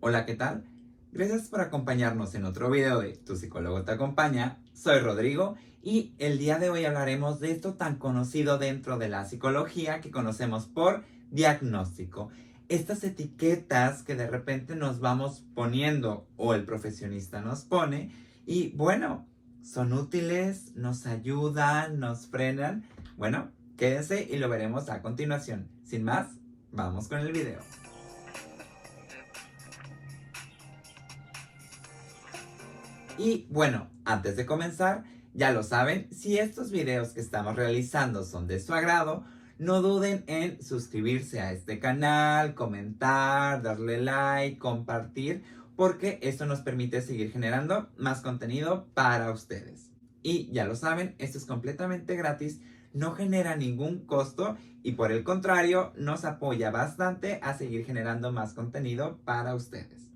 Hola, ¿qué tal? Gracias por acompañarnos en otro video de Tu psicólogo te acompaña. Soy Rodrigo y el día de hoy hablaremos de esto tan conocido dentro de la psicología que conocemos por diagnóstico. Estas etiquetas que de repente nos vamos poniendo o el profesionista nos pone y bueno, son útiles, nos ayudan, nos frenan. Bueno, quédense y lo veremos a continuación. Sin más, vamos con el video. Y bueno, antes de comenzar, ya lo saben, si estos videos que estamos realizando son de su agrado, no duden en suscribirse a este canal, comentar, darle like, compartir, porque esto nos permite seguir generando más contenido para ustedes. Y ya lo saben, esto es completamente gratis, no genera ningún costo y por el contrario nos apoya bastante a seguir generando más contenido para ustedes.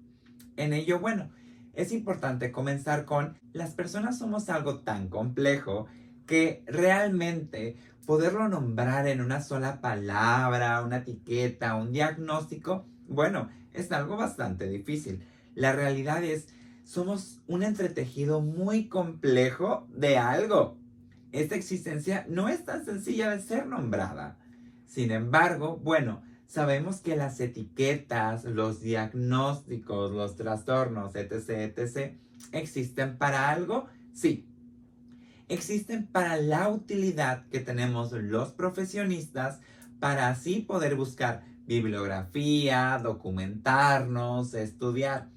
En ello, bueno, es importante comenzar con las personas somos algo tan complejo que realmente poderlo nombrar en una sola palabra, una etiqueta, un diagnóstico, bueno, es algo bastante difícil. La realidad es, somos un entretejido muy complejo de algo. Esta existencia no es tan sencilla de ser nombrada. Sin embargo, bueno, Sabemos que las etiquetas, los diagnósticos, los trastornos, etc., etc., existen para algo, sí. Existen para la utilidad que tenemos los profesionistas para así poder buscar bibliografía, documentarnos, estudiar.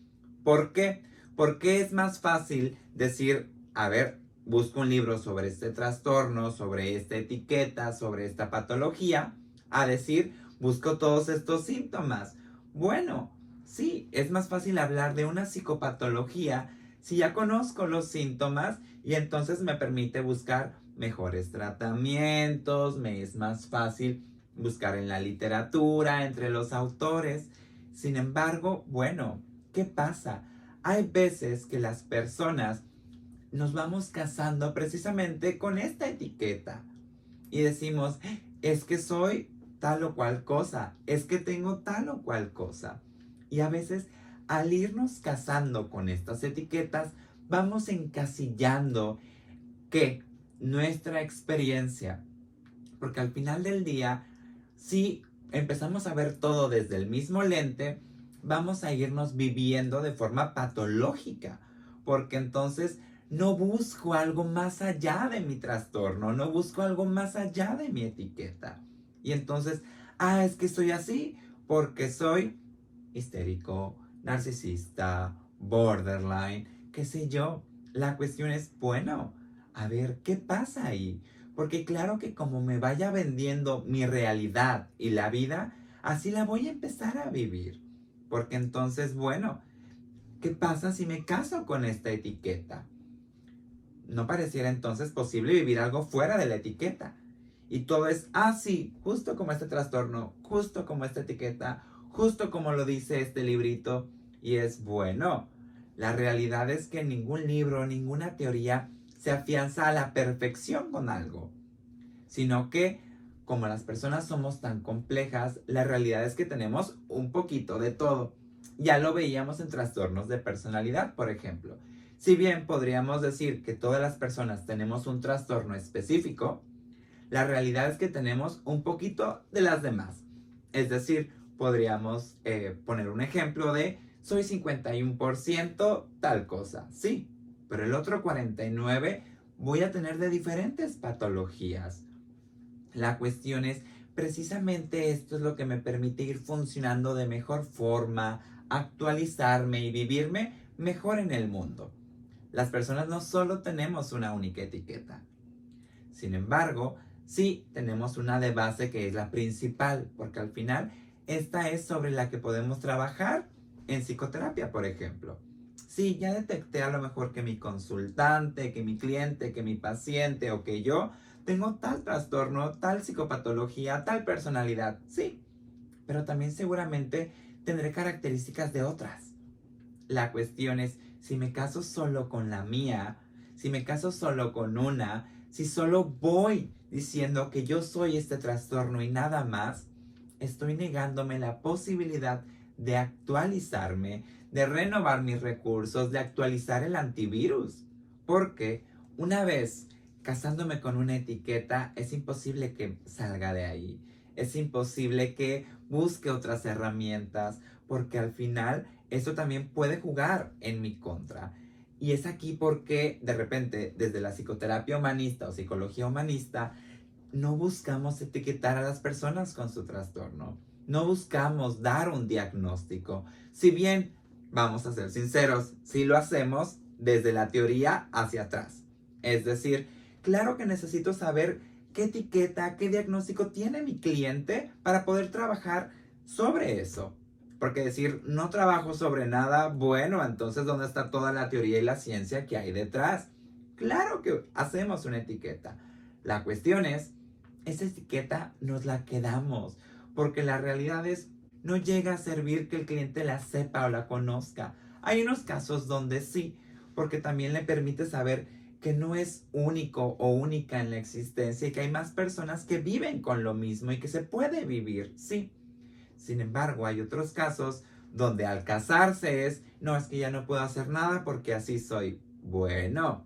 ¿Por qué? Porque es más fácil decir, a ver, busco un libro sobre este trastorno, sobre esta etiqueta, sobre esta patología, a decir, busco todos estos síntomas. Bueno, sí, es más fácil hablar de una psicopatología si ya conozco los síntomas y entonces me permite buscar mejores tratamientos, me es más fácil buscar en la literatura, entre los autores. Sin embargo, bueno, ¿qué pasa? Hay veces que las personas nos vamos casando precisamente con esta etiqueta y decimos, es que soy tal o cual cosa, es que tengo tal o cual cosa. Y a veces al irnos casando con estas etiquetas, vamos encasillando que nuestra experiencia, porque al final del día, si empezamos a ver todo desde el mismo lente, vamos a irnos viviendo de forma patológica, porque entonces no busco algo más allá de mi trastorno, no busco algo más allá de mi etiqueta. Y entonces, ah, es que soy así porque soy histérico, narcisista, borderline, qué sé yo. La cuestión es, bueno, a ver, ¿qué pasa ahí? Porque claro que como me vaya vendiendo mi realidad y la vida, así la voy a empezar a vivir. Porque entonces, bueno, ¿qué pasa si me caso con esta etiqueta? No pareciera entonces posible vivir algo fuera de la etiqueta. Y todo es así, ah, justo como este trastorno, justo como esta etiqueta, justo como lo dice este librito. Y es bueno. La realidad es que ningún libro, ninguna teoría se afianza a la perfección con algo. Sino que, como las personas somos tan complejas, la realidad es que tenemos un poquito de todo. Ya lo veíamos en trastornos de personalidad, por ejemplo. Si bien podríamos decir que todas las personas tenemos un trastorno específico, la realidad es que tenemos un poquito de las demás. Es decir, podríamos eh, poner un ejemplo de soy 51% tal cosa, sí, pero el otro 49% voy a tener de diferentes patologías. La cuestión es, precisamente esto es lo que me permite ir funcionando de mejor forma, actualizarme y vivirme mejor en el mundo. Las personas no solo tenemos una única etiqueta. Sin embargo, sí tenemos una de base que es la principal, porque al final esta es sobre la que podemos trabajar en psicoterapia, por ejemplo. Sí, ya detecté a lo mejor que mi consultante, que mi cliente, que mi paciente o que yo tengo tal trastorno, tal psicopatología, tal personalidad. Sí, pero también seguramente tendré características de otras. La cuestión es, si me caso solo con la mía, si me caso solo con una, si solo voy diciendo que yo soy este trastorno y nada más, estoy negándome la posibilidad de actualizarme, de renovar mis recursos, de actualizar el antivirus. Porque una vez casándome con una etiqueta, es imposible que salga de ahí. Es imposible que busque otras herramientas, porque al final eso también puede jugar en mi contra. Y es aquí porque de repente desde la psicoterapia humanista o psicología humanista no buscamos etiquetar a las personas con su trastorno. No buscamos dar un diagnóstico. Si bien, vamos a ser sinceros, si lo hacemos desde la teoría hacia atrás. Es decir, claro que necesito saber qué etiqueta, qué diagnóstico tiene mi cliente para poder trabajar sobre eso. Porque decir, no trabajo sobre nada, bueno, entonces ¿dónde está toda la teoría y la ciencia que hay detrás? Claro que hacemos una etiqueta. La cuestión es, esa etiqueta nos la quedamos, porque la realidad es, no llega a servir que el cliente la sepa o la conozca. Hay unos casos donde sí, porque también le permite saber que no es único o única en la existencia y que hay más personas que viven con lo mismo y que se puede vivir, sí. Sin embargo, hay otros casos donde al casarse es, no es que ya no puedo hacer nada porque así soy. Bueno,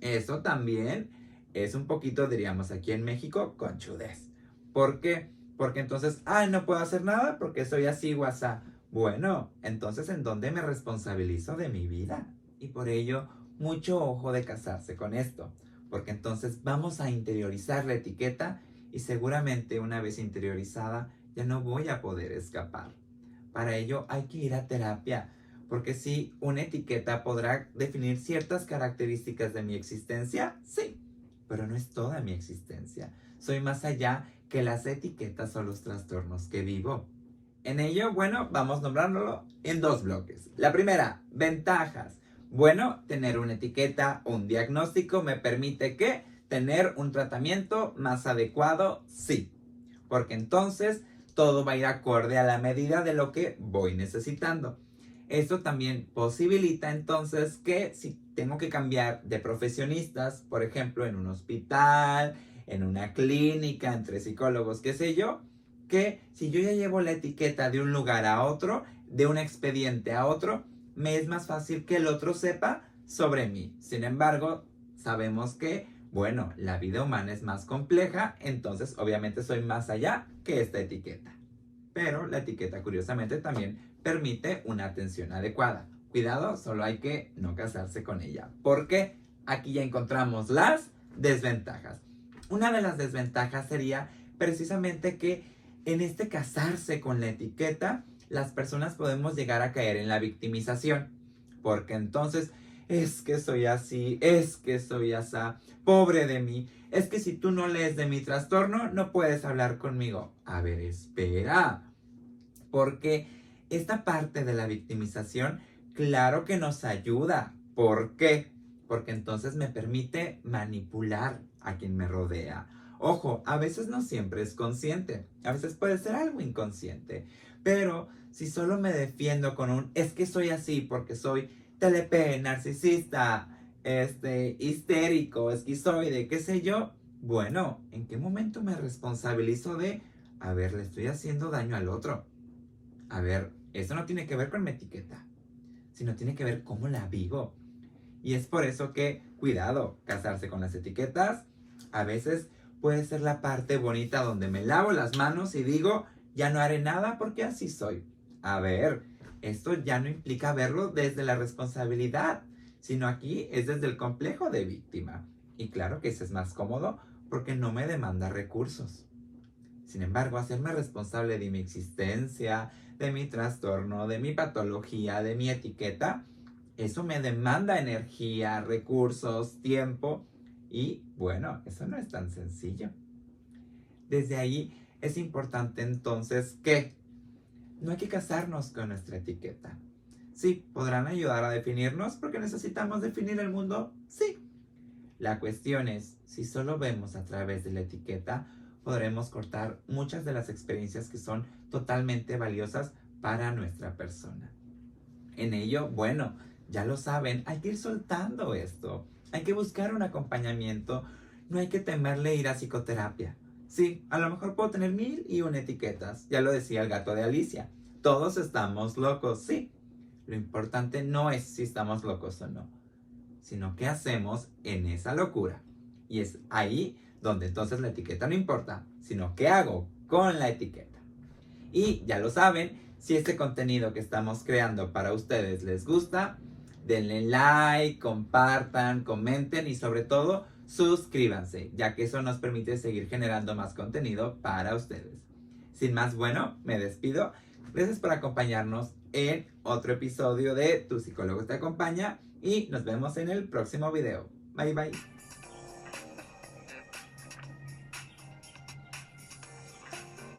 eso también es un poquito, diríamos aquí en México, conchudez. ¿Por qué? Porque entonces, ay, no puedo hacer nada porque soy así, guasa. Bueno, entonces, ¿en dónde me responsabilizo de mi vida? Y por ello, mucho ojo de casarse con esto, porque entonces vamos a interiorizar la etiqueta y seguramente una vez interiorizada ya no voy a poder escapar. Para ello hay que ir a terapia, porque si una etiqueta podrá definir ciertas características de mi existencia, sí, pero no es toda mi existencia. Soy más allá que las etiquetas o los trastornos que vivo. En ello, bueno, vamos nombrándolo en dos bloques. La primera, ventajas. Bueno, tener una etiqueta o un diagnóstico me permite que tener un tratamiento más adecuado, sí. Porque entonces todo va a ir acorde a la medida de lo que voy necesitando. Esto también posibilita entonces que si tengo que cambiar de profesionistas, por ejemplo, en un hospital, en una clínica, entre psicólogos, qué sé yo, que si yo ya llevo la etiqueta de un lugar a otro, de un expediente a otro, me es más fácil que el otro sepa sobre mí. Sin embargo, sabemos que, bueno, la vida humana es más compleja, entonces obviamente soy más allá esta etiqueta. Pero la etiqueta, curiosamente, también permite una atención adecuada. Cuidado, solo hay que no casarse con ella. Porque aquí ya encontramos las desventajas. Una de las desventajas sería precisamente que en este casarse con la etiqueta, las personas podemos llegar a caer en la victimización. Porque entonces, es que soy así, es que soy asá, pobre de mí, es que si tú no lees de mi trastorno, no puedes hablar conmigo. A ver, espera. Porque esta parte de la victimización, claro que nos ayuda. ¿Por qué? Porque entonces me permite manipular a quien me rodea. Ojo, a veces no siempre es consciente, a veces puede ser algo inconsciente, pero si solo me defiendo con un es que soy así porque soy TLP, narcisista, este, histérico, esquizoide, qué sé yo, bueno, ¿en qué momento me responsabilizo de, a ver, le estoy haciendo daño al otro? A ver, eso no tiene que ver con mi etiqueta, sino tiene que ver cómo la vivo. Y es por eso que, cuidado, casarse con las etiquetas a veces puede ser la parte bonita donde me lavo las manos y digo, ya no haré nada porque así soy. A ver, esto ya no implica verlo desde la responsabilidad, sino aquí es desde el complejo de víctima. Y claro que ese es más cómodo porque no me demanda recursos. Sin embargo, hacerme responsable de mi existencia, de mi trastorno, de mi patología, de mi etiqueta, eso me demanda energía, recursos, tiempo y bueno, eso no es tan sencillo. Desde ahí es importante entonces que no hay que casarnos con nuestra etiqueta. Sí, podrán ayudar a definirnos porque necesitamos definir el mundo, sí. La cuestión es, si solo vemos a través de la etiqueta, podremos cortar muchas de las experiencias que son totalmente valiosas para nuestra persona. En ello, bueno, ya lo saben, hay que ir soltando esto. Hay que buscar un acompañamiento. No hay que temerle ir a psicoterapia. Sí, a lo mejor puedo tener mil y una etiquetas, ya lo decía el gato de Alicia, Todos estamos locos, sí. Lo importante no es si estamos locos o no, sino qué hacemos en esa locura. Y es ahí donde entonces la etiqueta no importa, sino qué hago con la etiqueta. Y ya lo saben, si este contenido que estamos creando para ustedes les gusta, denle like, compartan, comenten y sobre todo suscríbanse, ya que eso nos permite seguir generando más contenido para ustedes. Sin más, bueno, me despido. Gracias por acompañarnos en otro episodio de Tu psicólogo te acompaña y nos vemos en el próximo video. Bye bye.